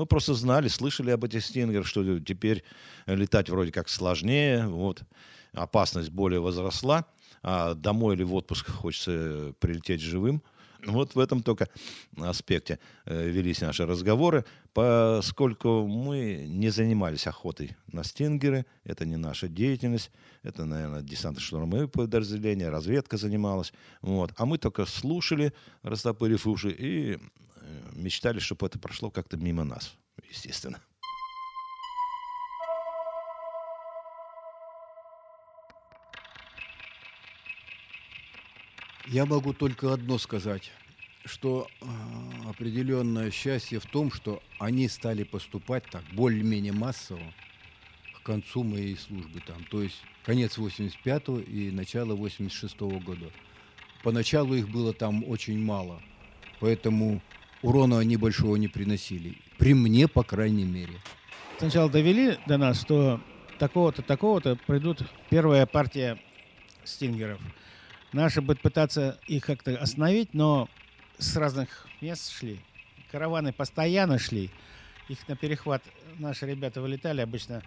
Мы просто знали, слышали об этих стингерах, что теперь летать вроде как сложнее, вот, опасность более возросла, а домой или в отпуск хочется прилететь живым – вот в этом только аспекте э, велись наши разговоры, поскольку мы не занимались охотой на стингеры, это не наша деятельность, это, наверное, десантно-штурмовые подразделения, разведка занималась, вот. а мы только слушали, растопырив уши, и мечтали, чтобы это прошло как-то мимо нас, естественно. Я могу только одно сказать, что э, определенное счастье в том, что они стали поступать так более-менее массово к концу моей службы там, то есть конец 85-го и начало 86-го года. Поначалу их было там очень мало, поэтому урона они большого не приносили. При мне, по крайней мере. Сначала довели до нас, что такого-то, такого-то придут первая партия стингеров – Наши будут пытаться их как-то остановить, но с разных мест шли. Караваны постоянно шли. Их на перехват наши ребята вылетали обычно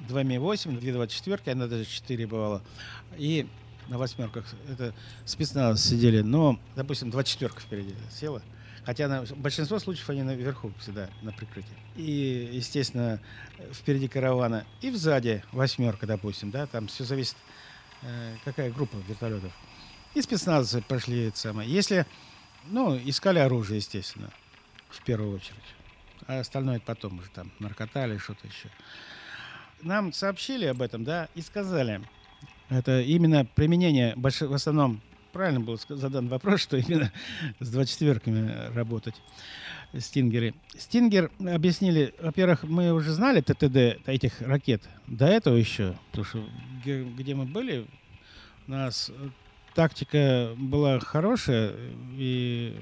2 Ми-8, 2 24 она даже 4 бывало. И на восьмерках это спецназ сидели. Но, допустим, 24 впереди села. Хотя на большинство случаев они наверху всегда на прикрытии. И, естественно, впереди каравана. И сзади восьмерка, допустим, да, там все зависит, э, какая группа вертолетов. И спецназы прошли это самое. Если, ну, искали оружие, естественно, в первую очередь. А остальное потом уже там наркота или что-то еще. Нам сообщили об этом, да, и сказали, это именно применение, в основном, правильно был задан вопрос, что именно с 24-ками работать, стингеры. Стингер объяснили, во-первых, мы уже знали ТТД этих ракет до этого еще, потому что где мы были, у нас тактика была хорошая, и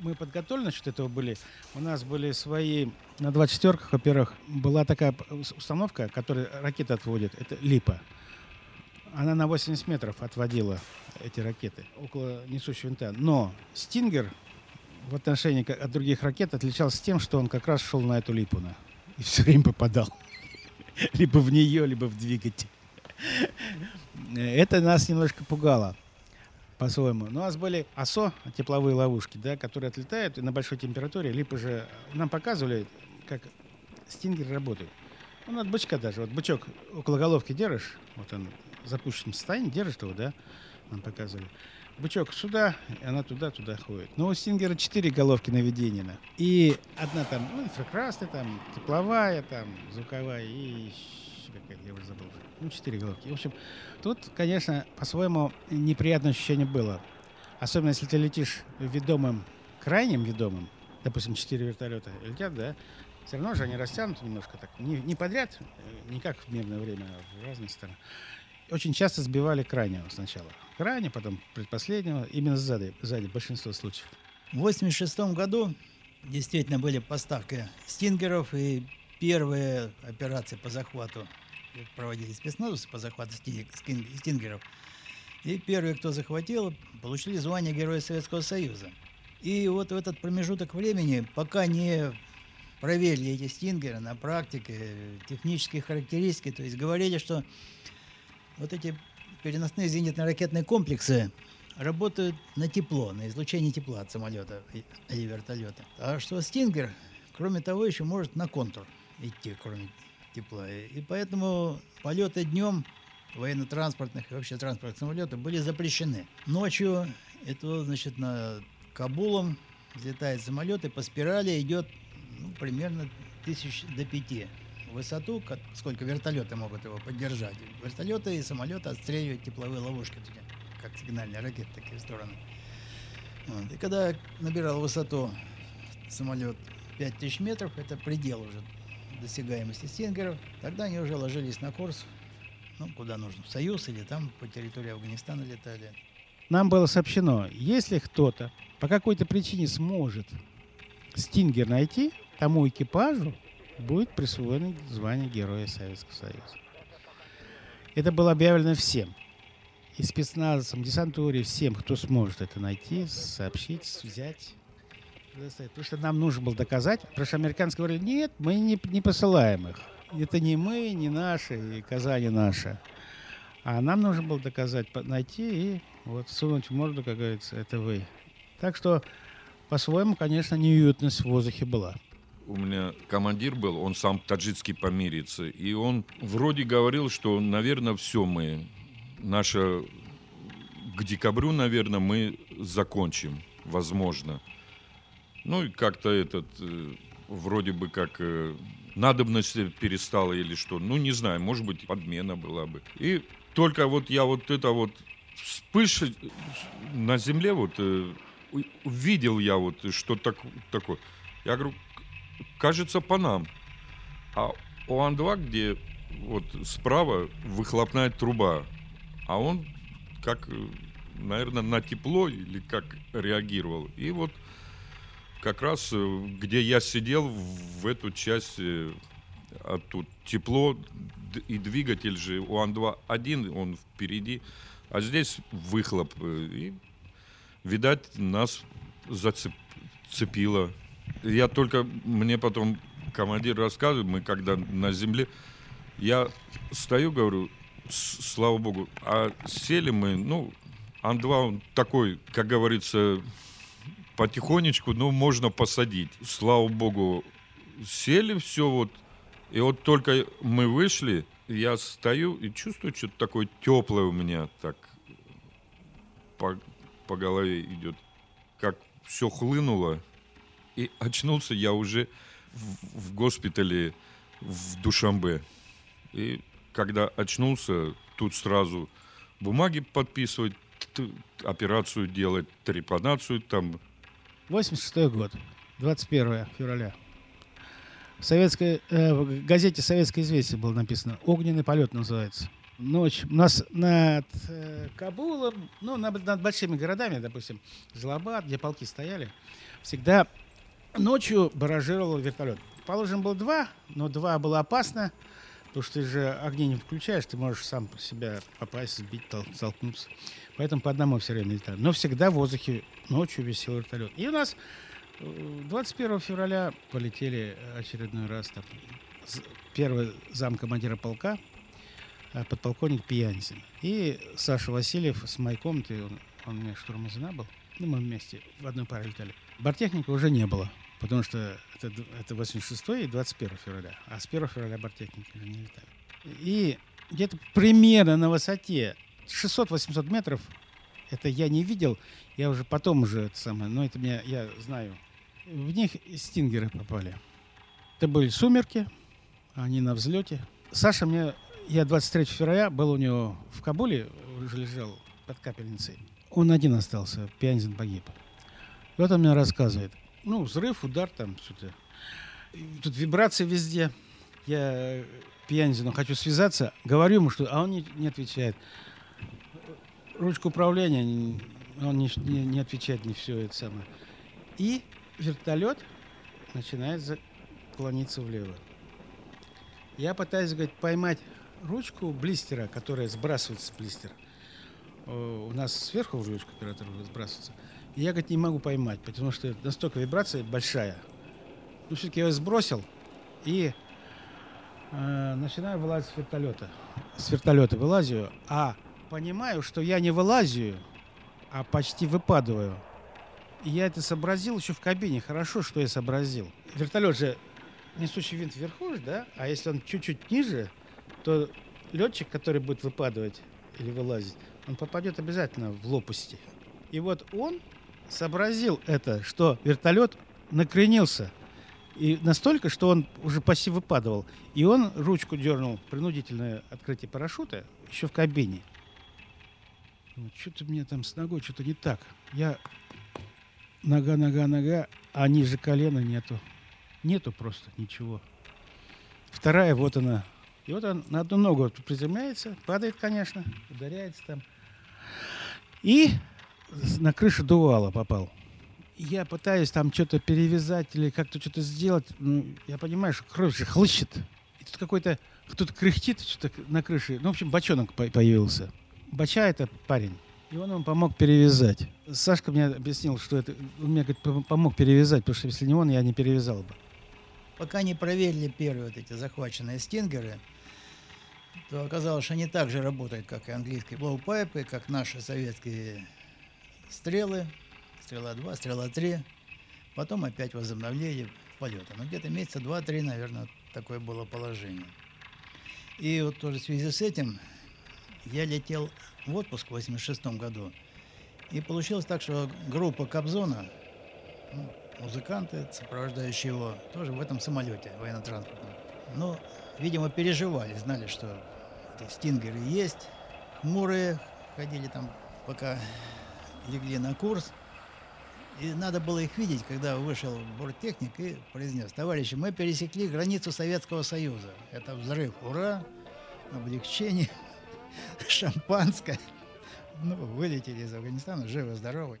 мы подготовлены насчет этого были. У нас были свои на 24-ках, во-первых, была такая установка, которая ракеты отводит. Это липа. Она на 80 метров отводила эти ракеты около несущего винта. Но Стингер в отношении от других ракет отличался тем, что он как раз шел на эту липу. На, и все время попадал. Либо в нее, либо в двигатель. Это нас немножко пугало по-своему. Но у нас были ОСО, тепловые ловушки, да, которые отлетают на большой температуре, либо же нам показывали, как стингер работает. Ну, от бычка даже. Вот бычок около головки держишь, вот он запущенном состоянии, держишь его, да, нам показывали. Бычок сюда, и она туда-туда ходит. Но у стингера четыре головки наведения. И одна там, ну, инфракрасная, там, тепловая, там, звуковая и какая я уже забыл. Ну, четыре головки. В общем, тут, конечно, по-своему неприятное ощущение было. Особенно, если ты летишь ведомым, крайним ведомым, допустим, четыре вертолета летят, да, все равно же они растянуты немножко так. Не, не подряд, э, не как в мирное время, а в разные стороны. Очень часто сбивали крайнего сначала. Крайне, потом предпоследнего, именно сзади, сзади большинство случаев. В 86 году действительно были поставки стингеров и первые операции по захвату проводили спецназовцы по захвату стингеров. И первые, кто захватил, получили звание Героя Советского Союза. И вот в этот промежуток времени, пока не проверили эти стингеры на практике, технические характеристики, то есть говорили, что вот эти переносные зенитно-ракетные комплексы работают на тепло, на излучение тепла от самолета или вертолета. А что Стингер, кроме того, еще может на контур идти, кроме тепла. И поэтому полеты днем военно-транспортных и вообще транспортных самолетов были запрещены. Ночью это, значит, на Кабулом взлетает самолет и по спирали идет ну, примерно тысяч до пяти высоту, как, сколько вертолеты могут его поддержать. Вертолеты и самолеты отстреливают тепловые ловушки, как сигнальные ракеты, такие стороны. Вот. И когда набирал высоту самолет 5000 метров, это предел уже досягаемости стингеров, тогда они уже ложились на курс, ну, куда нужно, в Союз или там по территории Афганистана летали. Нам было сообщено, если кто-то по какой-то причине сможет стингер найти, тому экипажу будет присвоено звание Героя Советского Союза. Это было объявлено всем. И спецназом, десантуре, всем, кто сможет это найти, сообщить, взять. Потому что нам нужно было доказать. Потому что американцы говорили, нет, мы не, не посылаем их. Это не мы, не наши, и Казань наша. А нам нужно было доказать, найти и вот сунуть в морду, как говорится, это вы. Так что, по-своему, конечно, неуютность в воздухе была. У меня командир был, он сам таджикский помирится, и он вроде говорил, что, наверное, все мы, наше к декабрю, наверное, мы закончим, возможно. Ну и как-то этот, э, вроде бы как э, надобность перестала или что. Ну, не знаю, может быть, подмена была бы. И только вот я вот это вот вспыш на земле вот э, увидел я вот что так, такое. Я говорю, кажется, по нам. А у Ан-2, где вот справа выхлопная труба, а он как, наверное, на тепло или как реагировал. И вот как раз э, где я сидел в эту часть, э, а тут тепло и двигатель же у Ан-2 один, он впереди, а здесь выхлоп. Э, и, видать, нас зацепило. Я только, мне потом командир рассказывает, мы когда на земле, я стою, говорю, слава богу, а сели мы, ну, Ан-2 он такой, как говорится, потихонечку, ну, можно посадить. Слава богу, сели все вот, и вот только мы вышли, я стою и чувствую, что-то такое теплое у меня так по, по голове идет. Как все хлынуло. И очнулся я уже в, в госпитале в Душамбе. И когда очнулся, тут сразу бумаги подписывать, операцию делать, трепанацию там. 86 год, 21 февраля. В советской э, в газете «Советское известие» было написано «Огненный полет» называется. Ночь. У нас над э, Кабулом, ну, над, над большими городами, допустим, Злобад, где полки стояли, всегда ночью баражировал вертолет. Положим, было два, но два было опасно, потому что ты же огни не включаешь, ты можешь сам себя попасть, сбить, тол- толкнуться. Поэтому по одному все время летали. Но всегда в воздухе ночью висел вертолет. И у нас 21 февраля полетели очередной раз там первый зам командира полка, э, подполковник Пьянзин. И Саша Васильев с моей комнаты, он, он у меня штурмазина был, ну, мы вместе в одной паре летали. Бортехника уже не было, потому что это, это 86 и 21 февраля, а с 1 февраля бортехники уже не летали. И где-то примерно на высоте 600-800 метров, это я не видел, я уже потом уже это самое, но это меня, я знаю, в них стингеры попали. Это были сумерки, они на взлете. Саша мне, я 23 февраля был у него в Кабуле, уже лежал под капельницей. Он один остался, Пианзин погиб. Он мне рассказывает. Ну, взрыв, удар там, что-то. Тут вибрации везде. Я Пьянзину хочу связаться, говорю ему, что... А он не, не отвечает. Ручку управления, он не, не, не отвечает, не все это самое. И вертолет начинает клониться влево. Я пытаюсь, говорит, поймать ручку блистера, которая сбрасывается блистер. У нас сверху ручка оператор сбрасывается. Я, говорит, не могу поймать, потому что настолько вибрация большая. Ну, все-таки я сбросил и э, начинаю вылазить с вертолета. С вертолета вылазю, а понимаю, что я не вылазю, а почти выпадываю. И я это сообразил еще в кабине. Хорошо, что я сообразил. Вертолет же несущий винт вверху, да? А если он чуть-чуть ниже, то летчик, который будет выпадывать или вылазить, он попадет обязательно в лопасти. И вот он сообразил это, что вертолет накренился. И настолько, что он уже почти выпадывал. И он ручку дернул, принудительное открытие парашюта, еще в кабине. Что-то мне там с ногой, что-то не так. Я нога, нога, нога, а ниже колена нету. Нету просто ничего. Вторая, вот она. И вот он на одну ногу приземляется, падает, конечно, ударяется там. И на крышу дувала попал. Я пытаюсь там что-то перевязать или как-то что-то сделать. Я понимаю, что кровь же хлыщет. И тут какой-то кто-то кряхтит что-то на крыше. Ну, в общем, бачонок появился. Бача это парень. И он ему помог перевязать. Сашка мне объяснил, что это... Он мне говорит, помог перевязать, потому что если не он, я не перевязал бы. Пока не проверили первые вот эти захваченные стингеры, то оказалось, что они так же работают, как и английские блоупайпы, как наши советские стрелы, стрела 2, стрела 3. Потом опять возобновление полета. Ну, где-то месяца 2-3, наверное, такое было положение. И вот тоже в связи с этим я летел в отпуск в 86 году. И получилось так, что группа Кобзона, ну, музыканты, сопровождающие его, тоже в этом самолете военно-транспортном. Но, видимо, переживали, знали, что стингеры есть, хмурые, ходили там, пока легли на курс. И надо было их видеть, когда вышел борттехник и произнес, товарищи, мы пересекли границу Советского Союза. Это взрыв, ура, облегчение, шампанское. Ну, вылетели из Афганистана, живы-здоровы.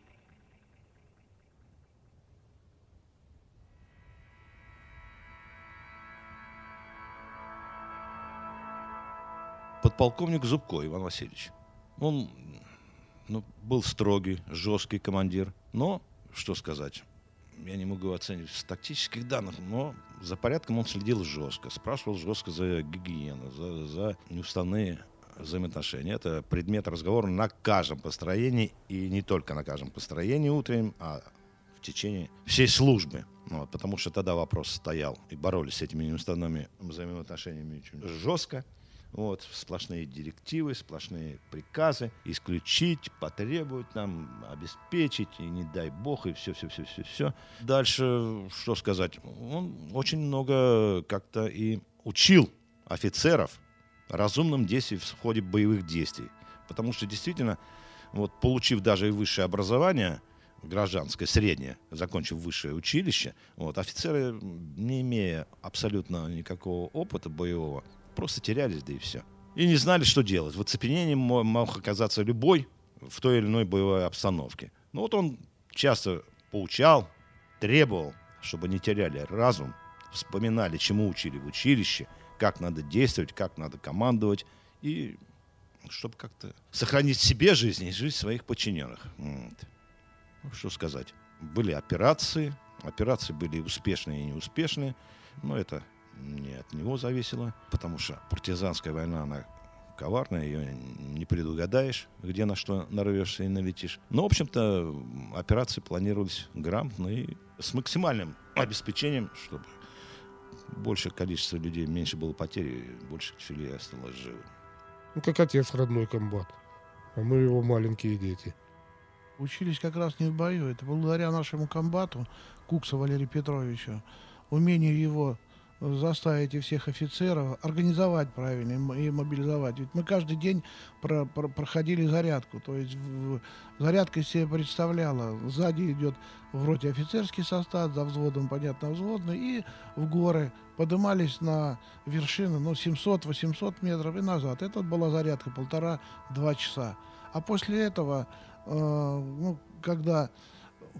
Подполковник Зубко Иван Васильевич. Он ну, был строгий, жесткий командир, но что сказать, я не могу оценить с тактических данных, но за порядком он следил жестко, спрашивал жестко за гигиену, за, за неуставные взаимоотношения. Это предмет разговора на каждом построении, и не только на каждом построении утреннем, а в течение всей службы. Вот, потому что тогда вопрос стоял, и боролись с этими неуставными взаимоотношениями очень жестко. Вот, сплошные директивы, сплошные приказы, исключить, потребовать нам, обеспечить, и не дай бог, и все, все, все, все, все. Дальше, что сказать, он очень много как-то и учил офицеров разумным действиям в ходе боевых действий. Потому что действительно, вот получив даже и высшее образование, гражданское, среднее, закончив высшее училище, вот, офицеры, не имея абсолютно никакого опыта боевого, просто терялись, да и все. И не знали, что делать. В оцепенении мог оказаться любой в той или иной боевой обстановке. Ну вот он часто поучал, требовал, чтобы не теряли разум, вспоминали, чему учили в училище, как надо действовать, как надо командовать, и чтобы как-то сохранить себе жизнь и жизнь своих подчиненных. Вот. Ну, что сказать. Были операции, операции были успешные и неуспешные, но это не от него зависело, потому что партизанская война, она коварная, ее не предугадаешь, где на что нарвешься и налетишь. Но, в общем-то, операции планировались грамотно и с максимальным обеспечением, чтобы большее количество людей, меньше было потерь, и больше людей осталось живым. Ну, как отец родной комбат, а мы его маленькие дети. Учились как раз не в бою, это благодаря нашему комбату Кукса Валерию Петровичу, умению его заставить всех офицеров организовать правильно и мобилизовать. Ведь мы каждый день про, про, проходили зарядку. То есть в, зарядка себе представляла, сзади идет вроде офицерский состав, за взводом, понятно, взводный, и в горы поднимались на вершины, ну, 700-800 метров и назад. Это была зарядка полтора-два часа. А после этого, э, ну, когда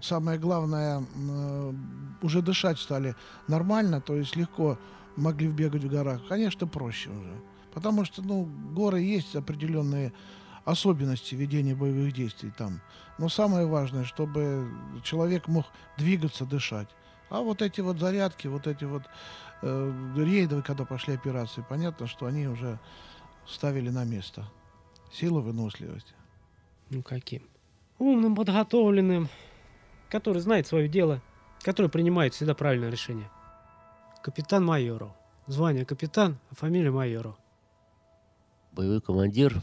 самое главное, э, уже дышать стали нормально, то есть легко могли бегать в горах. Конечно, проще уже. Потому что, ну, горы есть определенные особенности ведения боевых действий там. Но самое важное, чтобы человек мог двигаться, дышать. А вот эти вот зарядки, вот эти вот э, рейды, когда пошли операции, понятно, что они уже ставили на место. Силу, выносливость. Ну каким? Умным, подготовленным, который знает свое дело, который принимает всегда правильное решение. Капитан Майоров. Звание капитан, а фамилия Майоров. Боевой командир,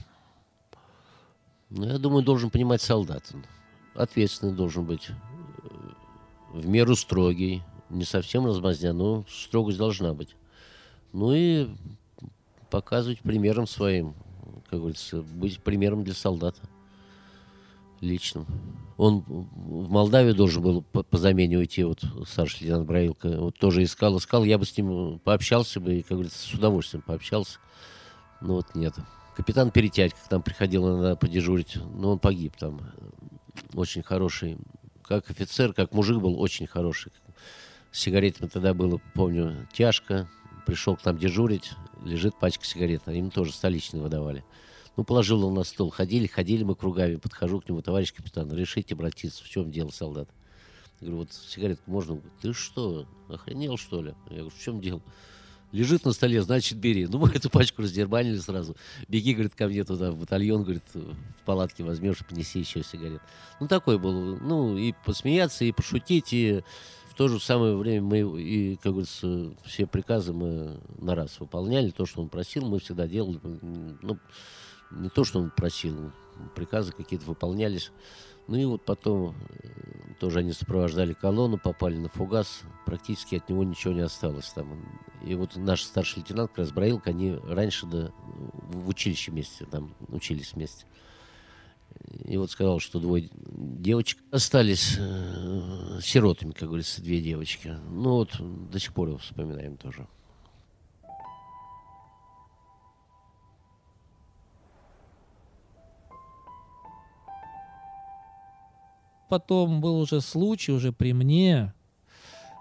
ну, я думаю, должен понимать солдат. Ответственный должен быть, э, в меру строгий, не совсем размазня, но строгость должна быть. Ну и показывать примером своим, как говорится, быть примером для солдата личным. Он в Молдавию должен был по, замене уйти, вот старший лейтенант Браилко. Вот тоже искал, искал. Я бы с ним пообщался бы, как говорится, с удовольствием пообщался. Но вот нет. Капитан Перетядько к нам приходил иногда подежурить, но он погиб там. Очень хороший. Как офицер, как мужик был очень хороший. С сигаретами тогда было, помню, тяжко. Пришел к нам дежурить, лежит пачка сигарет. Им тоже столичные выдавали. Ну, положил он на стол. Ходили, ходили мы кругами. Подхожу к нему, товарищ капитан, решите, братец, в чем дело, солдат? Я говорю, вот сигаретку можно? Ты что, охренел, что ли? Я говорю, в чем дело? Лежит на столе, значит, бери. Ну, мы эту пачку раздербанили сразу. Беги, говорит, ко мне туда, в батальон, говорит, в палатке возьмешь, понеси еще сигарет. Ну, такой был, ну, и посмеяться, и пошутить, и в то же самое время мы, и, как говорится, все приказы мы на раз выполняли. То, что он просил, мы всегда делали. Ну, не то, что он просил, приказы какие-то выполнялись. Ну и вот потом э, тоже они сопровождали колонну, попали на фугас, практически от него ничего не осталось там. И вот наш старший лейтенант, как раз Браилк, они раньше да, в училище вместе, там учились вместе. И вот сказал, что двое девочек остались э, сиротами, как говорится, две девочки. Ну вот до сих пор его вспоминаем тоже. Потом был уже случай, уже при мне,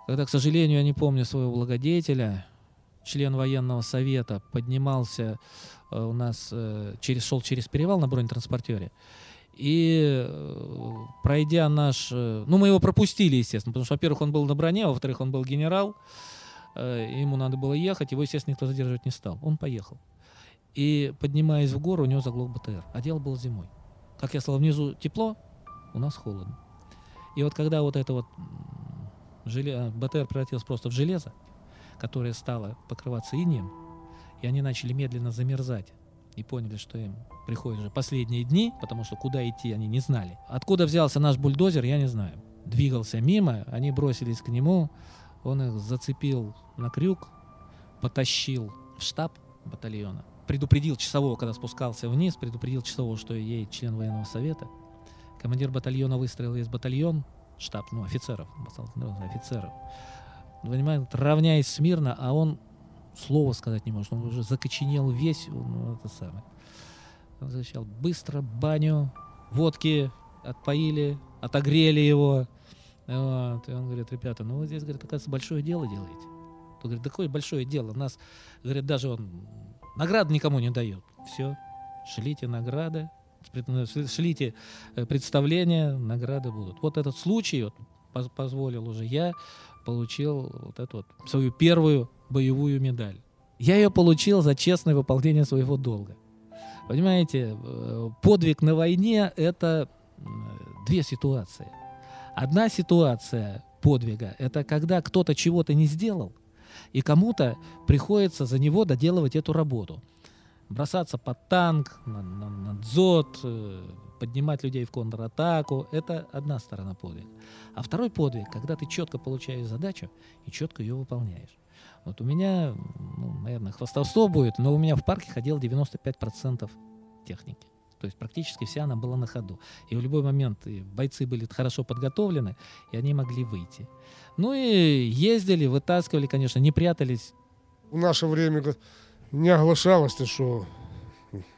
когда, к сожалению, я не помню своего благодетеля, член военного совета, поднимался э, у нас, э, через, шел через перевал на бронетранспортере. И э, пройдя наш... Ну, мы его пропустили, естественно, потому что, во-первых, он был на броне, а во-вторых, он был генерал. Ему надо было ехать, его, естественно, никто задерживать не стал. Он поехал. И, поднимаясь в гору, у него заглох БТР. А дело было зимой. Как я сказал, внизу тепло, у нас холодно. И вот когда вот это вот желе... БТР превратился просто в железо, которое стало покрываться инеем, и они начали медленно замерзать, и поняли, что им приходят уже последние дни, потому что куда идти они не знали. Откуда взялся наш бульдозер, я не знаю. Двигался мимо, они бросились к нему, он их зацепил на крюк, потащил в штаб батальона, предупредил часового, когда спускался вниз, предупредил часового, что едет член военного совета, Командир батальона выстроил весь батальон, штаб, ну, офицеров, офицеров. Понимаете, равняясь смирно, а он слова сказать не может. Он уже закоченел весь, ну, это самое. Он закричал, быстро баню, водки отпоили, отогрели его. Вот. И он говорит, ребята, ну вот здесь, говорит, оказывается, большое дело делаете. Тут, говорит, такое большое дело. Нас, говорит, даже он наград никому не дает. Все, шлите награды, шлите э, представления, награды будут. Вот этот случай вот, позволил уже я получил вот эту вот свою первую боевую медаль. Я ее получил за честное выполнение своего долга. Понимаете, э, подвиг на войне – это две ситуации. Одна ситуация подвига – это когда кто-то чего-то не сделал, и кому-то приходится за него доделывать эту работу – бросаться под танк, на, на, на дзот, э, поднимать людей в контратаку. Это одна сторона подвига. А второй подвиг, когда ты четко получаешь задачу и четко ее выполняешь. Вот у меня, ну, наверное, хвастовство будет, но у меня в парке ходило 95% техники. То есть практически вся она была на ходу. И в любой момент бойцы были хорошо подготовлены, и они могли выйти. Ну и ездили, вытаскивали, конечно, не прятались. В наше время не оглашалось, что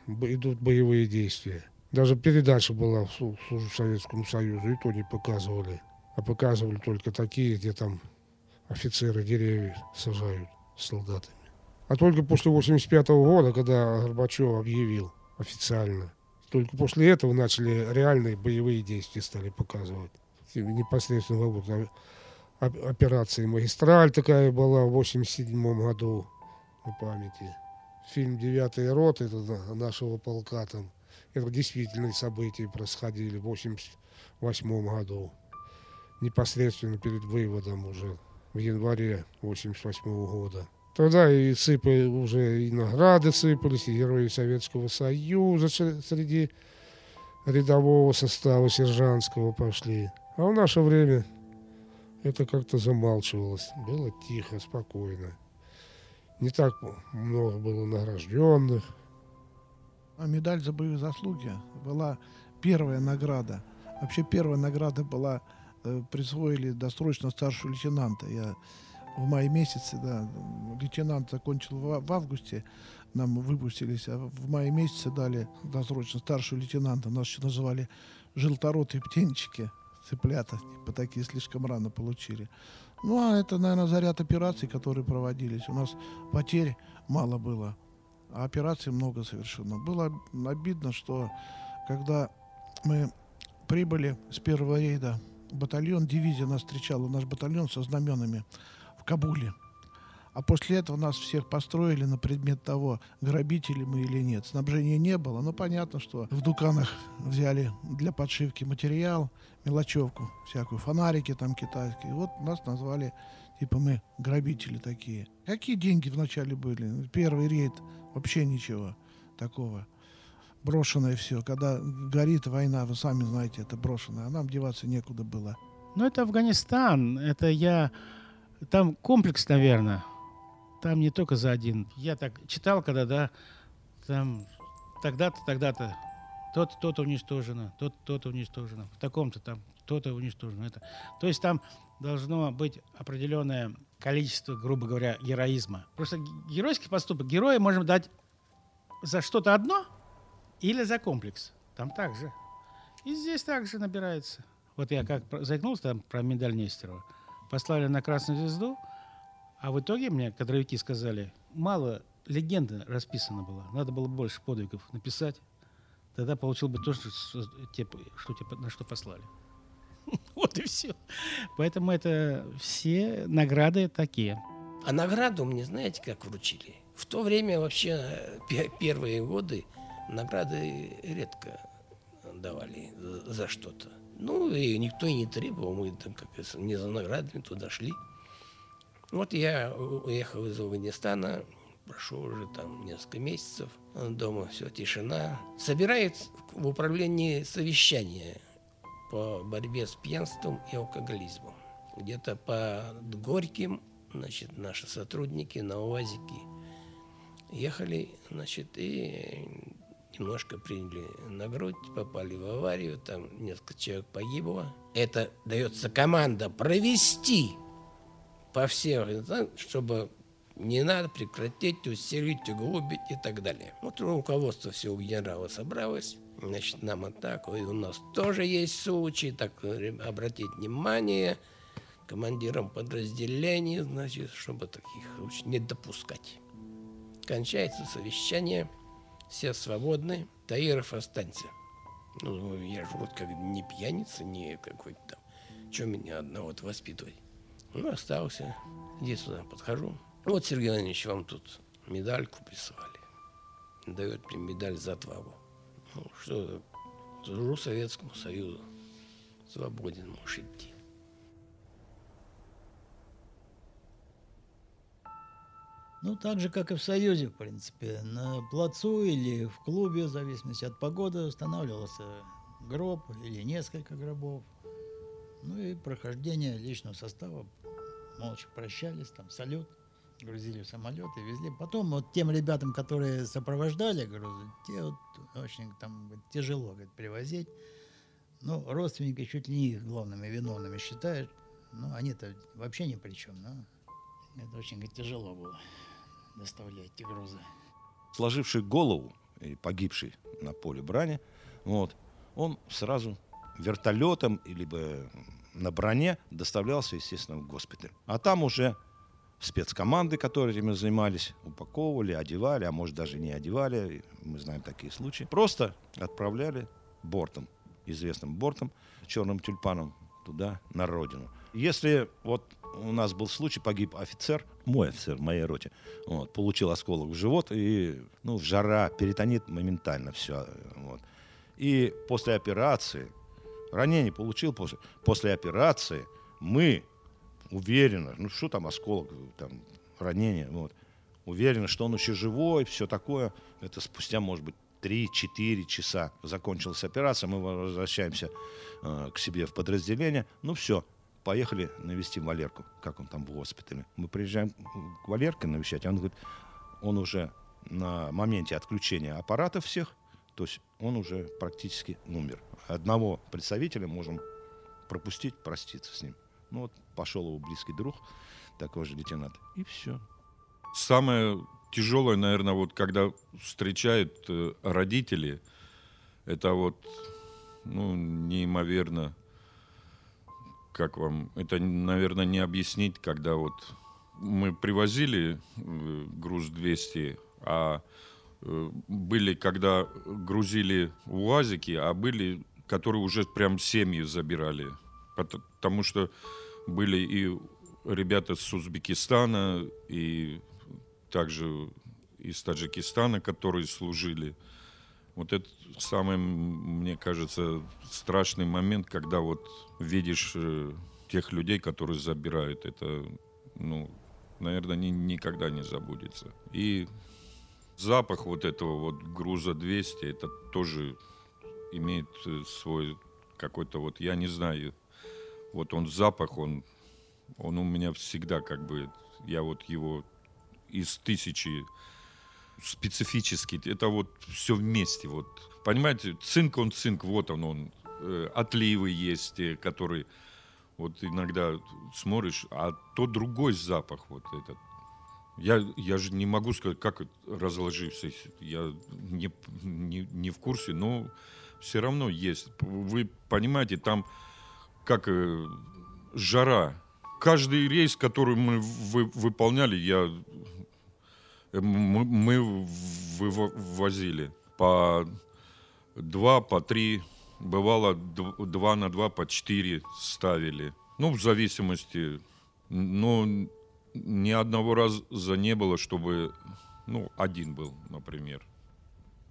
идут боевые действия. Даже передача была в Советском Союзе, и то не показывали. А показывали только такие, где там офицеры деревья сажают с солдатами. А только после 85 -го года, когда Горбачев объявил официально, только после этого начали реальные боевые действия стали показывать. Непосредственно вот операция «Магистраль» такая была в 87 году по памяти фильм «Девятая рота» это нашего полка там. Это действительные события происходили в 88 году. Непосредственно перед выводом уже в январе 88 года. Тогда и сыпали уже и награды сыпались, и герои Советского Союза среди рядового состава сержантского пошли. А в наше время это как-то замалчивалось. Было тихо, спокойно не так много было награжденных. А медаль за боевые заслуги была первая награда. Вообще первая награда была, э, присвоили досрочно старшего лейтенанта. Я в мае месяце, да, лейтенант закончил в, в августе, нам выпустились, а в мае месяце дали досрочно старшего лейтенанта. Нас еще называли желторотые птенчики, цыплята, типа такие слишком рано получили. Ну, а это, наверное, заряд операций, которые проводились. У нас потерь мало было. а операций много совершено. Было обидно, что когда мы прибыли с первого рейда, батальон, дивизия нас встречала, наш батальон со знаменами в Кабуле. А после этого нас всех построили на предмет того, грабители мы или нет. Снабжения не было, но понятно, что в Дуканах взяли для подшивки материал, мелочевку всякую, фонарики там китайские. Вот нас назвали, типа мы грабители такие. Какие деньги вначале были? Первый рейд, вообще ничего такого. Брошенное все. Когда горит война, вы сами знаете, это брошенное. А нам деваться некуда было. Ну, это Афганистан. Это я... Там комплекс, наверное. Там не только за один. Я так читал, когда, да, там тогда-то, тогда-то тот, то-то уничтожено, тот, то-то уничтожено, в таком-то там, то-то уничтожено. Это. То есть там должно быть определенное количество, грубо говоря, героизма. Просто геройский поступок героя можем дать за что-то одно или за комплекс. Там так же. И здесь также набирается. Вот я как заикнулся там про медаль Нестерова. Послали на Красную Звезду, а в итоге мне кадровики сказали, мало легенда расписана была, надо было больше подвигов написать. Тогда получил бы то, что, что, что тебе, на что послали. Вот и все. Поэтому это все награды такие. А награду мне, знаете, как вручили? В то время вообще первые годы награды редко давали за что-то. Ну, и никто и не требовал, мы там как не за наградами туда шли. Вот я уехал из Афганистана, прошло уже там несколько месяцев, дома все, тишина. Собирает в управлении совещание по борьбе с пьянством и алкоголизмом. Где-то по Горьким, значит, наши сотрудники на УАЗике ехали, значит, и немножко приняли на грудь, попали в аварию, там несколько человек погибло. Это дается команда провести по всем, чтобы не надо прекратить, усилить, углубить и так далее. Вот руководство все у генерала собралось. Значит, нам так, и у нас тоже есть случаи, так обратить внимание командирам подразделений, значит, чтобы таких случаев не допускать. Кончается совещание, все свободны, Таиров останься. Ну, я же вот как не пьяница, не какой-то там. Чем меня одного воспитывать? Ну, остался. Иди сюда, подхожу. Вот, Сергей Иванович, вам тут медальку присылали. Дает мне медаль за отвагу. Ну, что, служу Советскому Союзу. Свободен можешь идти. Ну, так же, как и в Союзе, в принципе. На плацу или в клубе, в зависимости от погоды, устанавливался гроб или несколько гробов. Ну и прохождение личного состава. Молча прощались, там салют, грузили в самолет и везли. Потом вот тем ребятам, которые сопровождали грузы, те вот очень там тяжело говорит, привозить. Ну, родственники чуть ли не их главными виновными считают. Ну, они-то вообще ни при чем. Но это очень говорит, тяжело было доставлять эти грузы. Сложивший голову и погибший на поле брани, вот, он сразу вертолетом либо на броне доставлялся, естественно, в госпиталь. А там уже спецкоманды, которые этим занимались, упаковывали, одевали, а может даже не одевали, мы знаем такие случаи, просто отправляли бортом, известным бортом, черным тюльпаном туда, на родину. Если вот у нас был случай, погиб офицер, мой офицер в моей роте, вот, получил осколок в живот, и, ну, жара, перитонит моментально все, вот. И после операции, ранение получил после, после операции, мы уверенно, ну, что там осколок, там, ранение, вот, уверены, что он еще живой, все такое, это спустя, может быть, 3-4 часа закончилась операция, мы возвращаемся э, к себе в подразделение, ну все, поехали навести Валерку, как он там в госпитале. Мы приезжаем к Валерке навещать, а он говорит, он уже на моменте отключения аппаратов всех, то есть он уже практически умер. Одного представителя можем пропустить, проститься с ним. Ну вот пошел его близкий друг, такой же лейтенант, и все. Самое тяжелое, наверное, вот когда встречают э, родители, это вот, ну, неимоверно как вам, это, наверное, не объяснить, когда вот мы привозили э, груз 200, а были, когда грузили УАЗики, а были, которые уже прям семьи забирали. Потому что были и ребята с Узбекистана, и также из Таджикистана, которые служили. Вот это самый, мне кажется, страшный момент, когда вот видишь э, тех людей, которые забирают. Это, ну, наверное, ни, никогда не забудется. И запах вот этого вот груза 200, это тоже имеет э, свой какой-то вот, я не знаю, вот он запах, он, он у меня всегда как бы, я вот его из тысячи специфический, это вот все вместе, вот, понимаете, цинк он цинк, вот он, он, э, отливы есть, э, которые вот иногда смотришь, а то другой запах вот этот. Я, я же не могу сказать, как разложился. Я не, не, не в курсе, но все равно есть. Вы понимаете, там как э, жара. Каждый рейс, который мы вы, выполняли, я, э, мы, мы вывозили по два, по три Бывало, два на два по четыре ставили. Ну, в зависимости. Но ни одного раза не было, чтобы, ну, один был, например.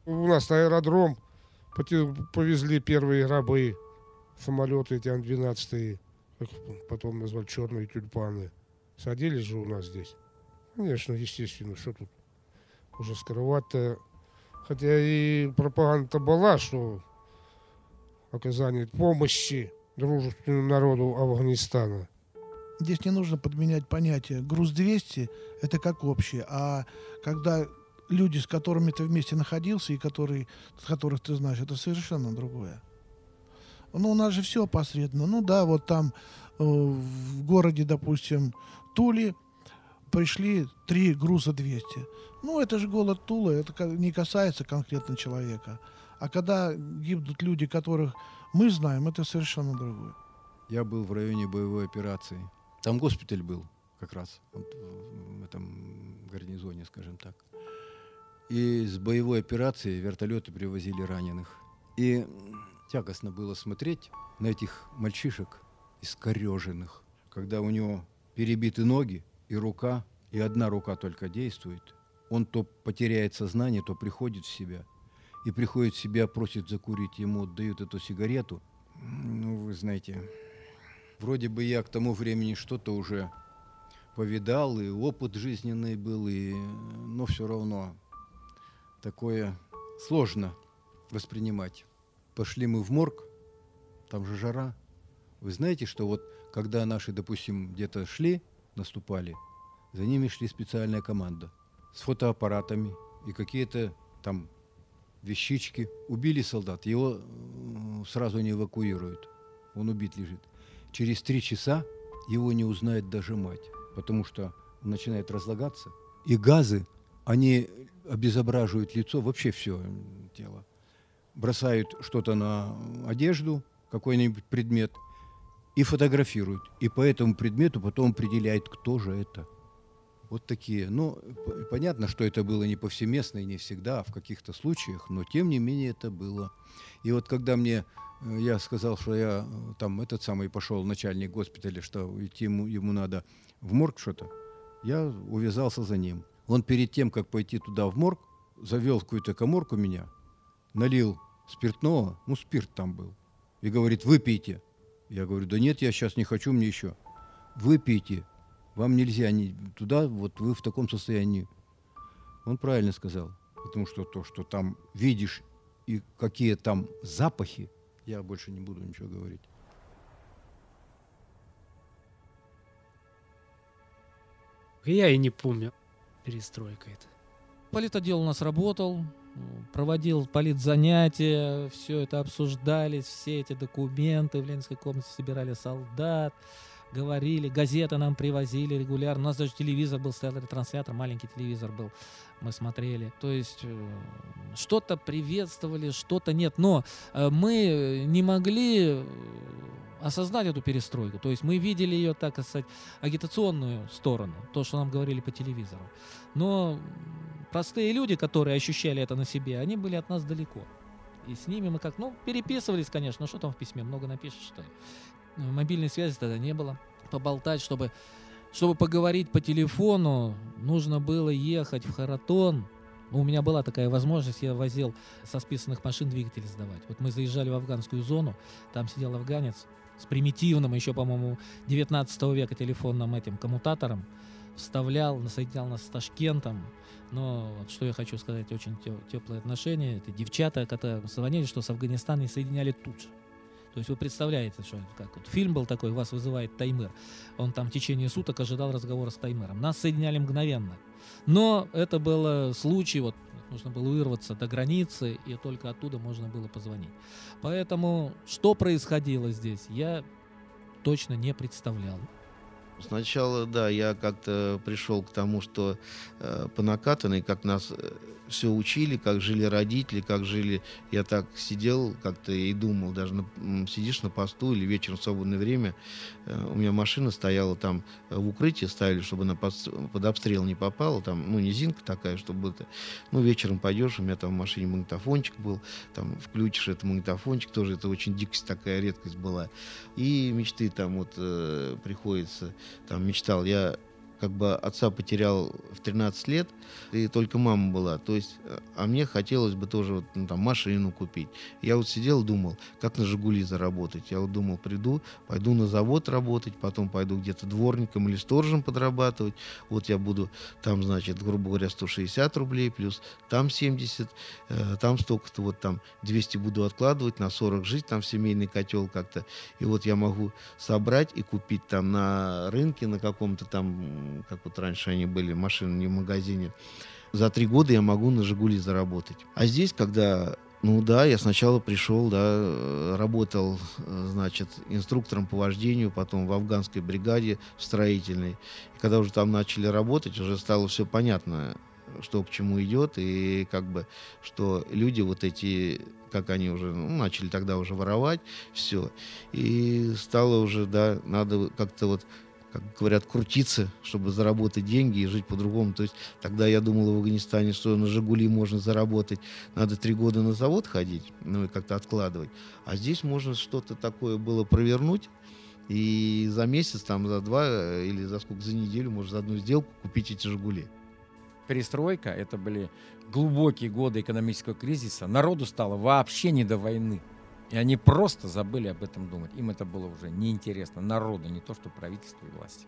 У нас на аэродром повезли первые рабы, самолеты эти Ан-12, как потом назвали черные тюльпаны. Садились же у нас здесь. Конечно, естественно, что тут уже скрывать-то. Хотя и пропаганда была, что оказание помощи дружественному народу Афганистана. Здесь не нужно подменять понятие. Груз 200 – это как общее. А когда люди, с которыми ты вместе находился и которые, которых ты знаешь, это совершенно другое. Ну, у нас же все посредственно. Ну да, вот там э, в городе, допустим, Тули пришли три груза 200. Ну, это же голод Тула, это не касается конкретно человека. А когда гибнут люди, которых мы знаем, это совершенно другое. Я был в районе боевой операции. Там госпиталь был как раз вот в этом гарнизоне, скажем так. И с боевой операции вертолеты привозили раненых. И тягостно было смотреть на этих мальчишек искореженных, когда у него перебиты ноги и рука, и одна рука только действует. Он то потеряет сознание, то приходит в себя – и приходит в себя, просит закурить, ему дают эту сигарету. Ну, вы знаете, вроде бы я к тому времени что-то уже повидал, и опыт жизненный был, и, но все равно такое сложно воспринимать. Пошли мы в морг, там же жара. Вы знаете, что вот когда наши, допустим, где-то шли, наступали, за ними шли специальная команда с фотоаппаратами и какие-то там вещички. Убили солдат, его сразу не эвакуируют. Он убит лежит. Через три часа его не узнает даже мать, потому что он начинает разлагаться. И газы, они обезображивают лицо, вообще все тело. Бросают что-то на одежду, какой-нибудь предмет, и фотографируют. И по этому предмету потом определяют, кто же это – вот такие. Ну, понятно, что это было не повсеместно и не всегда, а в каких-то случаях, но тем не менее это было. И вот когда мне э, я сказал, что я э, там этот самый пошел начальник госпиталя, что идти ему, ему надо в морг что-то, я увязался за ним. Он перед тем, как пойти туда в морг, завел какую-то коморку меня, налил спиртного, ну спирт там был, и говорит, выпейте. Я говорю, да нет, я сейчас не хочу, мне еще. Выпейте. Вам нельзя не туда, вот вы в таком состоянии. Он правильно сказал. Потому что то, что там видишь и какие там запахи, я больше не буду ничего говорить. Я и не помню. Перестройка это. Политотдел у нас работал, проводил политзанятия, все это обсуждались, все эти документы в Ленинской комнате собирали солдат говорили, газеты нам привозили регулярно. У нас даже телевизор был, стоял ретранслятор, маленький телевизор был, мы смотрели. То есть э, что-то приветствовали, что-то нет. Но э, мы не могли э, осознать эту перестройку. То есть мы видели ее, так сказать, агитационную сторону, то, что нам говорили по телевизору. Но простые люди, которые ощущали это на себе, они были от нас далеко. И с ними мы как, ну, переписывались, конечно, но что там в письме, много напишешь, что ли. Ну, Мобильной связи тогда не было. Поболтать, чтобы, чтобы поговорить по телефону, нужно было ехать в Харатон. Ну, У меня была такая возможность, я возил со списанных машин двигатели сдавать. Вот мы заезжали в афганскую зону, там сидел афганец с примитивным еще, по-моему, 19 века телефонным этим коммутатором, вставлял, соединял нас с Ташкентом. Но вот что я хочу сказать, очень те- теплые отношения. Это девчата, которые звонили, что с Афганистана и соединяли тут же. То есть вы представляете, что как вот фильм был такой, вас вызывает Таймыр. Он там в течение суток ожидал разговора с Таймыром. Нас соединяли мгновенно. Но это был случай, вот нужно было вырваться до границы, и только оттуда можно было позвонить. Поэтому что происходило здесь, я точно не представлял. Сначала, да, я как-то пришел к тому, что э, по накатанной, как нас все учили, как жили родители, как жили... Я так сидел как-то и думал, даже на- сидишь на посту или вечером в свободное время, э, у меня машина стояла там э, в укрытии, ставили, чтобы она под, под обстрел не попала, там, ну, низинка такая, чтобы это... Ну, вечером пойдешь, у меня там в машине магнитофончик был, там, включишь этот магнитофончик, тоже это очень дикость такая, редкость была. И мечты там вот э, приходится, там, мечтал. Я как бы отца потерял в 13 лет, и только мама была. То есть, а мне хотелось бы тоже вот, ну, там, машину купить. Я вот сидел, думал, как на «Жигули» заработать. Я вот думал, приду, пойду на завод работать, потом пойду где-то дворником или сторожем подрабатывать. Вот я буду там, значит, грубо говоря, 160 рублей, плюс там 70, э, там столько-то, вот там 200 буду откладывать, на 40 жить, там семейный котел как-то. И вот я могу собрать и купить там на рынке, на каком-то там, как вот раньше они были, машины не в магазине. За три года я могу на «Жигули» заработать. А здесь, когда ну да, я сначала пришел, да, э, работал, э, значит, инструктором по вождению, потом в афганской бригаде строительной. И когда уже там начали работать, уже стало все понятно, что к чему идет, и как бы, что люди вот эти, как они уже, ну, начали тогда уже воровать, все. И стало уже, да, надо как-то вот как говорят, крутиться, чтобы заработать деньги и жить по-другому. То есть тогда я думал в Афганистане, что на «Жигули» можно заработать, надо три года на завод ходить, ну и как-то откладывать. А здесь можно что-то такое было провернуть, и за месяц, там, за два э, или за сколько, за неделю, может, за одну сделку купить эти «Жигули». Перестройка, это были глубокие годы экономического кризиса. Народу стало вообще не до войны. И они просто забыли об этом думать. Им это было уже неинтересно. Народу, не то что правительству и власти.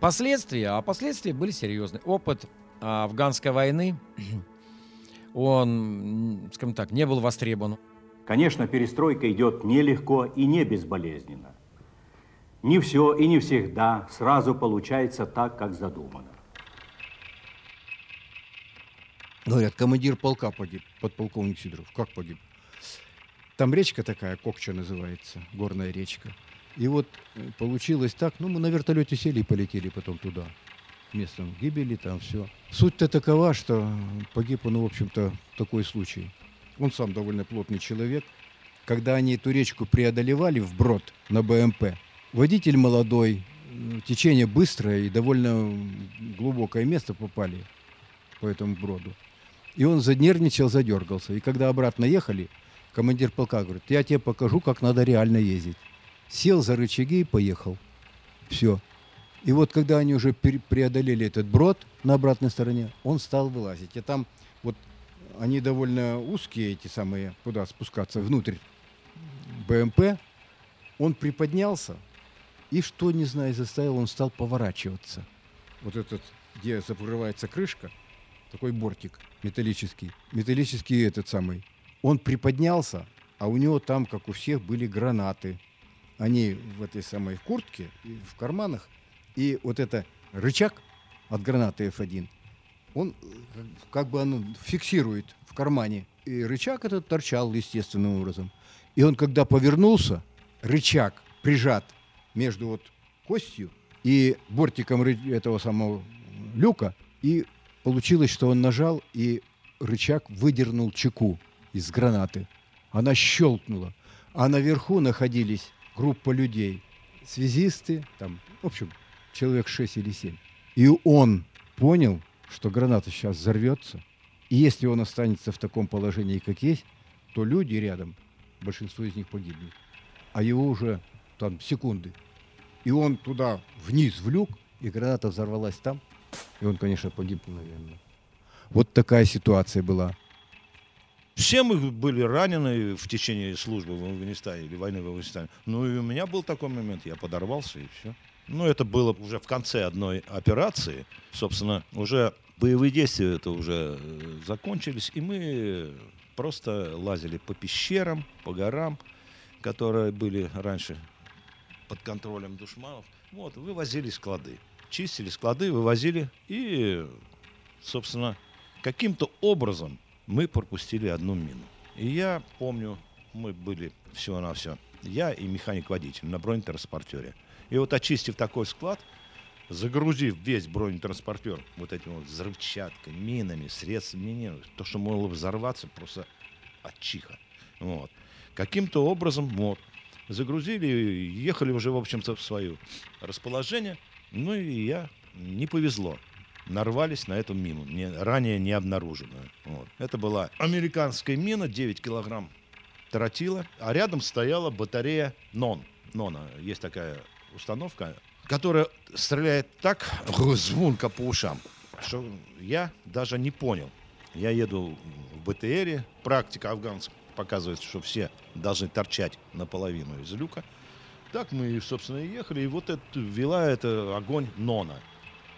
Последствия, а последствия были серьезные. Опыт а, афганской войны, он, скажем так, не был востребован. Конечно, перестройка идет нелегко и не безболезненно. Не все и не всегда сразу получается так, как задумано. Говорят, командир полка погиб, подполковник Сидоров. Как погиб? Там речка такая, Кокча называется, горная речка. И вот э, получилось так, ну, мы на вертолете сели и полетели потом туда, к местам гибели, там все. Суть-то такова, что погиб он, в общем-то, такой случай. Он сам довольно плотный человек. Когда они эту речку преодолевали вброд на БМП, водитель молодой, течение быстрое и довольно глубокое место попали по этому броду. И он занервничал, задергался. И когда обратно ехали, командир полка говорит, я тебе покажу, как надо реально ездить. Сел за рычаги и поехал. Все. И вот когда они уже преодолели этот брод на обратной стороне, он стал вылазить. И там вот они довольно узкие, эти самые, куда спускаться, внутрь БМП. Он приподнялся, и что, не знаю, заставил, он стал поворачиваться. Вот этот, где закрывается крышка, такой бортик металлический, металлический этот самый. Он приподнялся, а у него там, как у всех, были гранаты. Они в этой самой куртке, в карманах. И вот это рычаг от гранаты F1, он э, как бы он фиксирует в кармане. И рычаг этот торчал естественным образом. И он, когда повернулся, рычаг прижат между вот костью и бортиком этого самого люка, и получилось, что он нажал, и рычаг выдернул чеку из гранаты. Она щелкнула. А наверху находились группа людей, связисты, там, в общем, человек 6 или 7. И он понял, что граната сейчас взорвется, и если он останется в таком положении, как есть, то люди рядом, большинство из них погибнут. А его уже там секунды. И он туда вниз в люк, и граната взорвалась там, и он, конечно, погиб, наверное. Вот такая ситуация была. Все мы были ранены в течение службы в Афганистане или войны в Афганистане. Ну и у меня был такой момент, я подорвался и все. Ну это было уже в конце одной операции. Собственно, уже боевые действия это уже э, закончились, и мы просто лазили по пещерам, по горам, которые были раньше под контролем душманов. Вот, вывозили склады. Чистили склады, вывозили и, собственно, каким-то образом мы пропустили одну мину. И я помню, мы были всего-навсего, я и механик-водитель на бронетранспортере. И вот очистив такой склад, загрузив весь бронетранспортер вот этим вот взрывчаткой, минами, средствами минирования, то, что могло взорваться просто от чиха. Вот. Каким-то образом вот, загрузили, ехали уже, в общем-то, в свое расположение. Ну и я, не повезло нарвались на эту мину, не, ранее не обнаруженную. Вот. Это была американская мина, 9 килограмм тротила, а рядом стояла батарея НОН. НОНа, есть такая установка, которая стреляет так звонко по ушам, что я даже не понял. Я еду в БТРе, практика афганцев показывает, что все должны торчать наполовину из люка. Так мы, собственно, и ехали, и вот это, вела это огонь Нона.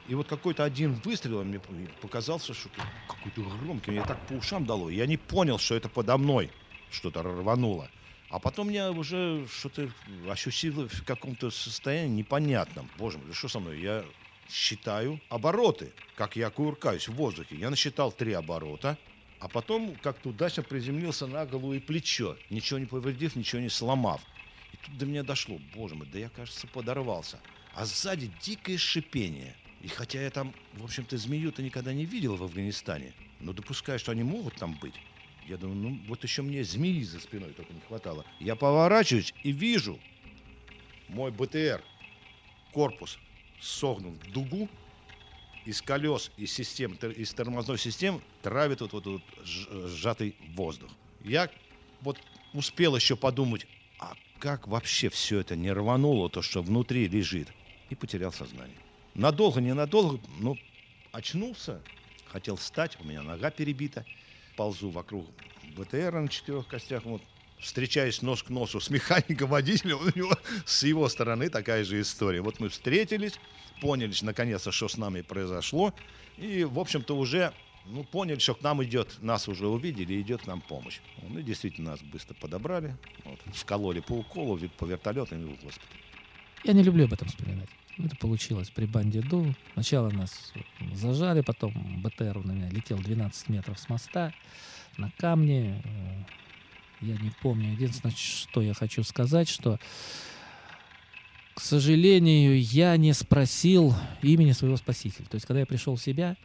И вот какой-то один выстрел мне показался, что какой-то громкий, мне так по ушам дало. Я не понял, что это подо мной что-то рвануло. А потом я уже что-то ощутил в каком-то состоянии непонятном. Боже мой, что со мной? Я считаю обороты, как я кувыркаюсь в воздухе. Я насчитал три оборота, а потом как-то удачно приземлился на голову и плечо, ничего не повредив, ничего не сломав. И тут до меня дошло, боже мой, да я, кажется, подорвался. А сзади дикое шипение – и хотя я там, в общем-то, змею-то никогда не видел в Афганистане, но допускаю, что они могут там быть. Я думаю, ну вот еще мне змеи за спиной только не хватало. Я поворачиваюсь и вижу мой БТР, корпус согнут в дугу, из колес, из систем, из тормозной системы травит вот, вот сжатый воздух. Я вот успел еще подумать, а как вообще все это не рвануло, то, что внутри лежит, и потерял сознание надолго, ненадолго, ну, очнулся, хотел встать, у меня нога перебита, ползу вокруг БТР на четырех костях, вот, встречаюсь нос к носу с механиком-водителем, у него с его стороны такая же история. Вот мы встретились, поняли, наконец-то, что с нами произошло, и, в общем-то, уже ну, поняли, что к нам идет, нас уже увидели, идет к нам помощь. Ну, действительно, нас быстро подобрали, вот, вкололи по уколу, по вертолетам и в госпиталь. Я не люблю об этом вспоминать. Это получилось при банде Ду. Сначала нас зажали, потом БТР на меня летел 12 метров с моста на камне. Э, я не помню. Единственное, что я хочу сказать, что, к сожалению, я не спросил имени своего спасителя. То есть, когда я пришел в себя,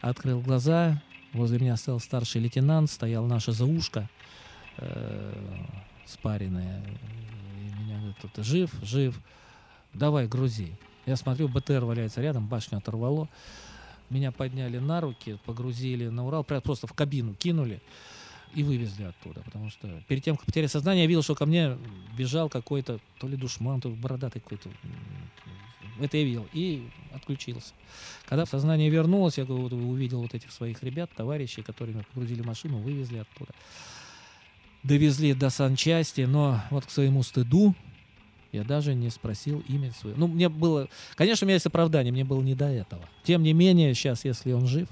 открыл глаза, возле меня стоял старший лейтенант, стоял наша заушка э, спаренная. И меня говорит, ты жив, жив давай, грузи. Я смотрю, БТР валяется рядом, башню оторвало. Меня подняли на руки, погрузили на Урал, просто в кабину кинули и вывезли оттуда. Потому что перед тем, как потерять сознание, я видел, что ко мне бежал какой-то, то ли душман, то ли бородатый какой-то. Это я видел. И отключился. Когда сознание вернулось, я увидел вот этих своих ребят, товарищей, которые меня погрузили в машину, вывезли оттуда. Довезли до санчасти, но вот к своему стыду я даже не спросил имя свое. Ну, мне было... Конечно, у меня есть оправдание, мне было не до этого. Тем не менее, сейчас, если он жив,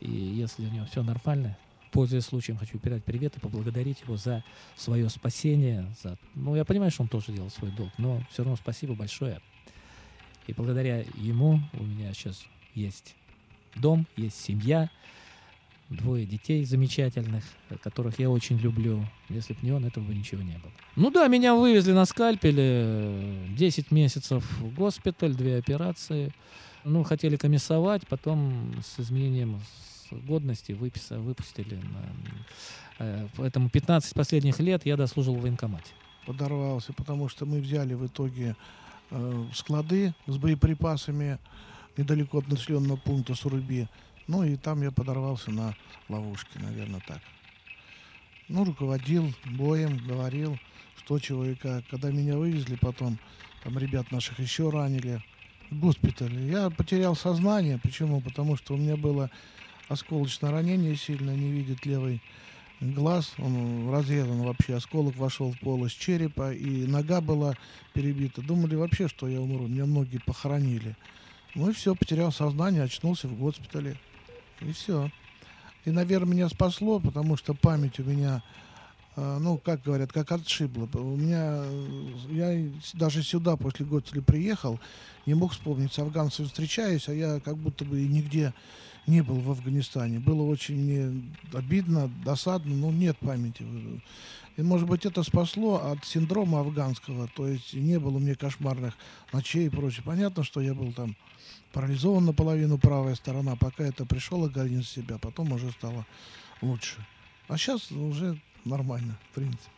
и если у него все нормально, пользуясь случаем, хочу передать привет и поблагодарить его за свое спасение. За... Ну, я понимаю, что он тоже делал свой долг, но все равно спасибо большое. И благодаря ему у меня сейчас есть дом, есть семья, двое детей замечательных, которых я очень люблю. Если бы не он, этого бы ничего не было. Ну да, меня вывезли на скальпеле, 10 месяцев в госпиталь, две операции. Ну, хотели комиссовать, потом с изменением годности выписа, выпустили. На, поэтому 15 последних лет я дослужил в военкомате. Подорвался, потому что мы взяли в итоге э, склады с боеприпасами недалеко от населенного пункта Суруби. Ну и там я подорвался на ловушке, наверное, так. Ну, руководил боем, говорил, что чего и как. Когда меня вывезли потом, там ребят наших еще ранили в госпитале, я потерял сознание. Почему? Потому что у меня было осколочное ранение сильно, не видит левый глаз, он разрезан вообще, осколок вошел в полость черепа, и нога была перебита. Думали вообще, что я умру, меня многие похоронили. Ну и все, потерял сознание, очнулся в госпитале. И все. И, наверное, меня спасло, потому что память у меня, э, ну, как говорят, как отшибла. У меня, э, я даже сюда после госпиталя приехал, не мог вспомнить, с афганцами встречаюсь, а я как будто бы нигде не был в Афганистане. Было очень мне обидно, досадно, но нет памяти. И, может быть, это спасло от синдрома афганского, то есть не было у меня кошмарных ночей и прочее. Понятно, что я был там парализован наполовину правая сторона, пока это пришел организм себя, потом уже стало лучше. А сейчас уже нормально, в принципе.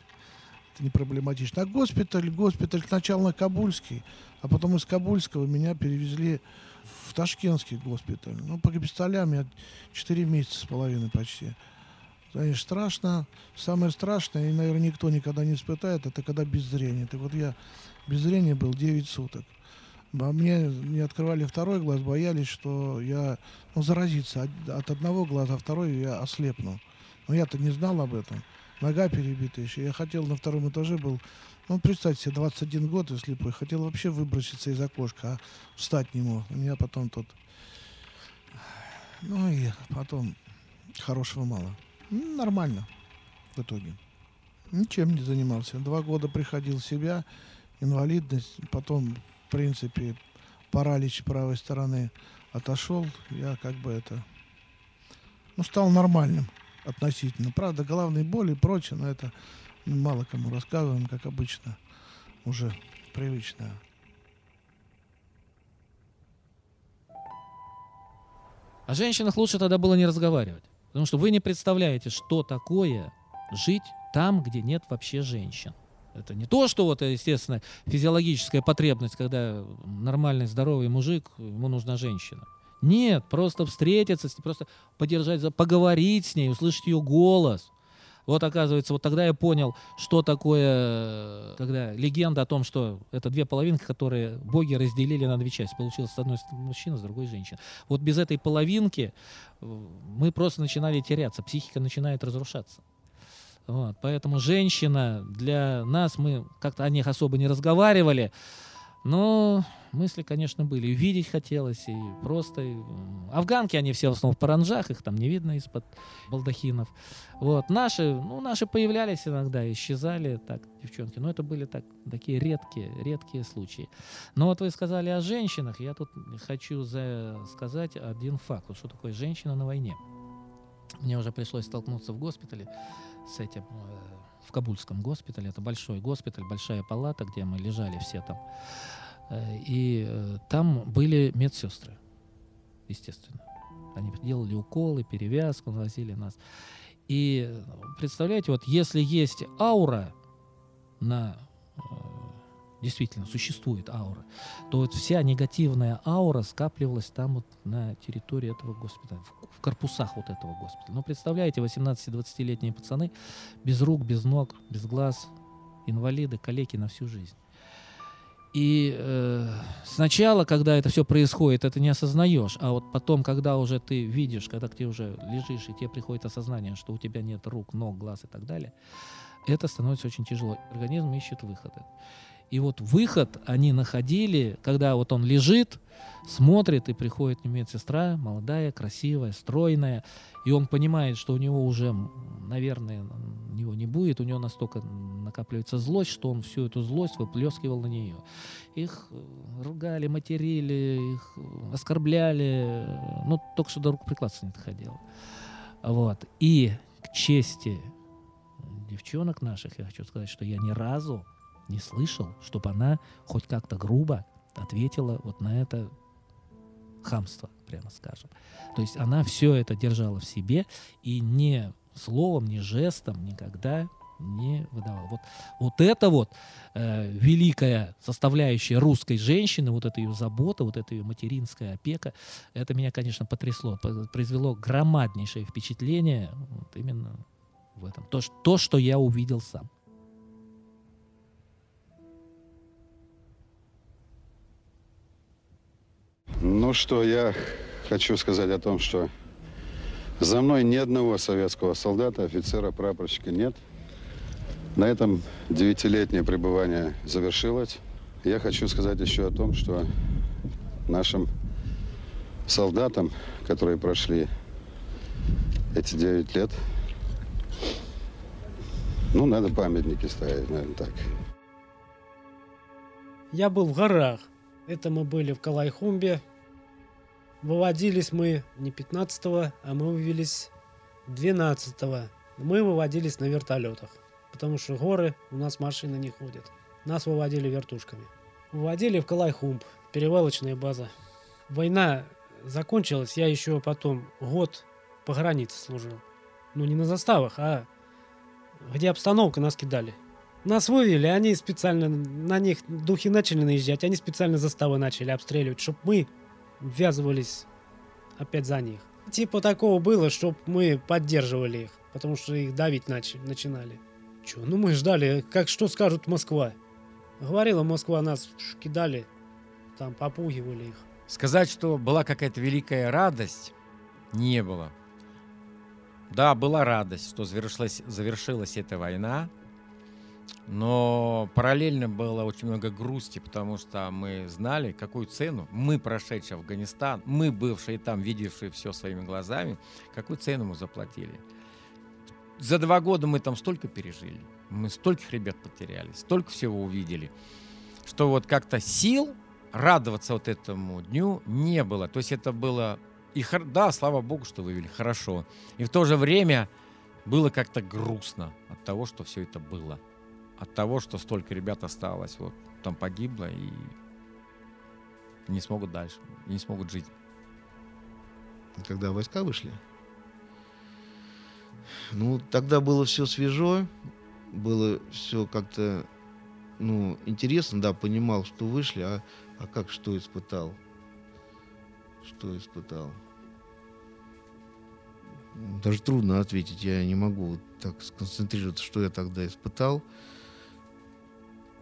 Это не проблематично. А госпиталь, госпиталь сначала на Кабульский, а потом из Кабульского меня перевезли в Ташкентский госпиталь. Ну, по госпиталям я 4 месяца с половиной почти. Конечно, страшно. Самое страшное, и, наверное, никто никогда не испытает, это когда без зрения. Так вот я без зрения был 9 суток. А мне не открывали второй глаз, боялись, что я ну, заразиться от одного глаза, а второй я ослепну. Но я-то не знал об этом. Нога перебита еще. Я хотел на втором этаже был ну, представьте себе, 21 год и слепой. Хотел вообще выброситься из окошка, а встать не мог. У меня потом тут... Ну и потом хорошего мало. Ну, нормально в итоге. Ничем не занимался. Два года приходил в себя, инвалидность, потом, в принципе, паралич правой стороны отошел. Я как бы это... Ну, стал нормальным относительно. Правда, головные боли и прочее, но это мало кому рассказываем, как обычно, уже привычно. О женщинах лучше тогда было не разговаривать. Потому что вы не представляете, что такое жить там, где нет вообще женщин. Это не то, что вот, естественно, физиологическая потребность, когда нормальный, здоровый мужик, ему нужна женщина. Нет, просто встретиться, просто поддержать, поговорить с ней, услышать ее голос. Вот оказывается, вот тогда я понял, что такое, когда легенда о том, что это две половинки, которые боги разделили на две части. Получилось с одной мужчина, с другой женщина. Вот без этой половинки э, мы просто начинали теряться, психика начинает разрушаться. Вот, поэтому женщина для нас, мы как-то о них особо не разговаривали, но мысли, конечно, были. И видеть хотелось, и просто... Афганки, они все в основном в паранжах, их там не видно из-под балдахинов. Вот. Наши, ну, наши появлялись иногда, исчезали, так, девчонки. Но это были так, такие редкие, редкие случаи. Но вот вы сказали о женщинах, я тут хочу за... сказать один факт. Вот что такое женщина на войне. Мне уже пришлось столкнуться в госпитале с этим, э, в Кабульском госпитале. Это большой госпиталь, большая палата, где мы лежали все там. Э, и э, там были медсестры, естественно. Они делали уколы, перевязку, наносили нас. И представляете, вот если есть аура на действительно существует аура, то вот вся негативная аура скапливалась там вот на территории этого госпиталя, в, в корпусах вот этого госпиталя. Ну, представляете, 18-20-летние пацаны без рук, без ног, без глаз, инвалиды, калеки на всю жизнь. И э, сначала, когда это все происходит, это не осознаешь, а вот потом, когда уже ты видишь, когда ты уже лежишь, и тебе приходит осознание, что у тебя нет рук, ног, глаз и так далее, это становится очень тяжело. Организм ищет выходы. И вот выход они находили, когда вот он лежит, смотрит, и приходит медсестра, молодая, красивая, стройная, и он понимает, что у него уже, наверное, него не будет, у него настолько накапливается злость, что он всю эту злость выплескивал на нее. Их ругали, материли, их оскорбляли, ну, только что до рук прикладства не доходило. Вот. И к чести девчонок наших я хочу сказать, что я ни разу не слышал, чтобы она хоть как-то грубо ответила вот на это хамство, прямо скажем. То есть она все это держала в себе и ни словом, ни жестом никогда не выдавала. Вот, вот это вот э, великая составляющая русской женщины, вот эта ее забота, вот эта ее материнская опека, это меня, конечно, потрясло, произвело громаднейшее впечатление вот именно в этом. То, то, что я увидел сам. Ну что, я хочу сказать о том, что за мной ни одного советского солдата, офицера, прапорщика нет. На этом девятилетнее пребывание завершилось. Я хочу сказать еще о том, что нашим солдатам, которые прошли эти девять лет, ну, надо памятники ставить, наверное, так. Я был в горах. Это мы были в Калайхумбе. Выводились мы не 15-го, а мы вывелись 12-го. Мы выводились на вертолетах потому что горы у нас машины не ходят. Нас выводили вертушками. Выводили в Калайхумб, перевалочная база. Война закончилась, я еще потом год по границе служил. Ну, не на заставах, а где обстановка нас кидали. Нас вывели, они специально, на них духи начали наезжать, они специально заставы начали обстреливать, чтобы мы ввязывались опять за них. Типа такого было, чтобы мы поддерживали их, потому что их давить начали, начинали. Че, ну мы ждали, как что скажут Москва. Говорила Москва, нас кидали, там попугивали их. Сказать, что была какая-то великая радость, не было. Да, была радость, что завершилась, завершилась эта война, но параллельно было очень много грусти, потому что мы знали, какую цену мы, прошедшие Афганистан, мы, бывшие там, видевшие все своими глазами, какую цену мы заплатили за два года мы там столько пережили, мы стольких ребят потеряли, столько всего увидели, что вот как-то сил радоваться вот этому дню не было. То есть это было... И да, слава богу, что вывели, хорошо. И в то же время было как-то грустно от того, что все это было. От того, что столько ребят осталось, вот там погибло и не смогут дальше, не смогут жить. Когда войска вышли? Ну, тогда было все свежо, было все как-то, ну, интересно, да, понимал, что вышли, а, а как, что испытал? Что испытал? Даже трудно ответить, я не могу так сконцентрироваться, что я тогда испытал.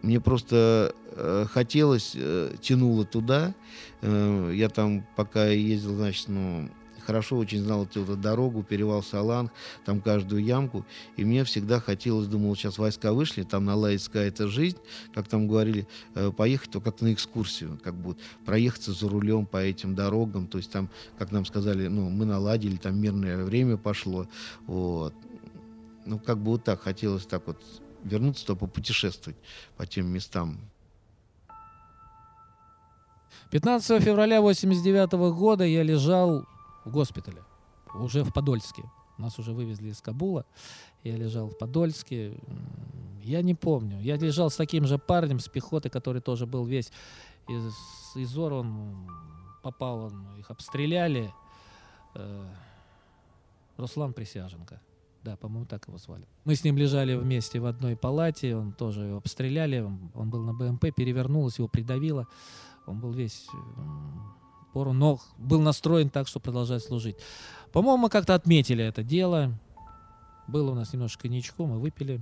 Мне просто э, хотелось, э, тянуло туда. Э, я там, пока ездил, значит, ну, хорошо очень знал эту, эту дорогу, перевал Саланг, там каждую ямку. И мне всегда хотелось, думал, сейчас войска вышли, там наладится какая-то жизнь, как там говорили, э, поехать то как на экскурсию, как бы проехаться за рулем по этим дорогам. То есть там, как нам сказали, ну, мы наладили, там мирное время пошло. Вот. Ну, как бы вот так хотелось так вот вернуться, то попутешествовать по тем местам. 15 февраля 89 года я лежал в госпитале, уже в Подольске. Нас уже вывезли из Кабула. Я лежал в Подольске. Я не помню. Я лежал с таким же парнем с пехоты, который тоже был весь из, изорван. Попал он, их обстреляли. Э, Руслан Присяженко. Да, по-моему, так его звали. Мы с ним лежали вместе в одной палате, он тоже его обстреляли, он, был на БМП, перевернулось, его придавило. Он был весь пору, но был настроен так, что продолжать служить. По-моему, мы как-то отметили это дело. Было у нас немножко коньячку, мы выпили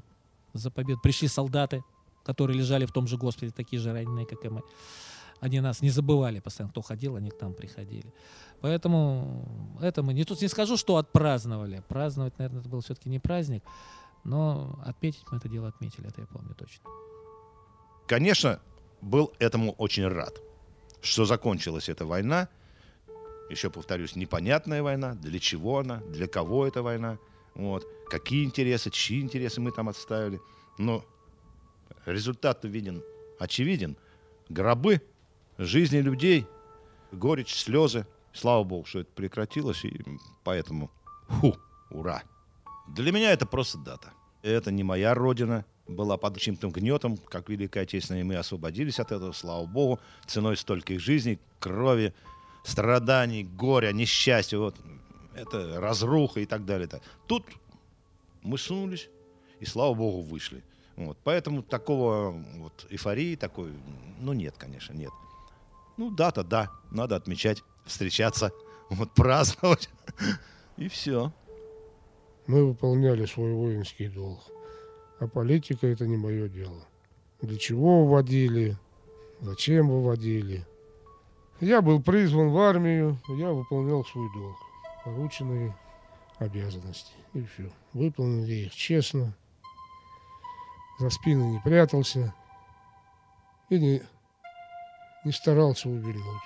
за победу. Пришли солдаты, которые лежали в том же госпитале, такие же раненые, как и мы. Они нас не забывали постоянно, кто ходил, они к нам приходили. Поэтому это мы не тут не скажу, что отпраздновали. Праздновать, наверное, это был все-таки не праздник, но отметить мы это дело отметили, это я помню точно. Конечно, был этому очень рад что закончилась эта война. Еще повторюсь, непонятная война, для чего она, для кого эта война, вот, какие интересы, чьи интересы мы там отставили. Но результат виден, очевиден. Гробы, жизни людей, горечь, слезы. Слава богу, что это прекратилось, и поэтому, фу, ура. Для меня это просто дата. Это не моя родина, была под чьим-то гнетом, как Великая Отечественная, и мы освободились от этого, слава Богу, ценой стольких жизней, крови, страданий, горя, несчастья, вот, это разруха и так далее. Тут мы сунулись, и слава богу, вышли. Вот. Поэтому такого вот эйфории такой, ну нет, конечно, нет. Ну, дата, да, надо отмечать, встречаться, вот праздновать, и все. Мы выполняли свой воинский долг. А политика это не мое дело. Для чего вводили, зачем выводили. Я был призван в армию, я выполнял свой долг, порученные обязанности. И все. Выполнили их честно, за спину не прятался и не, не старался увильнуть.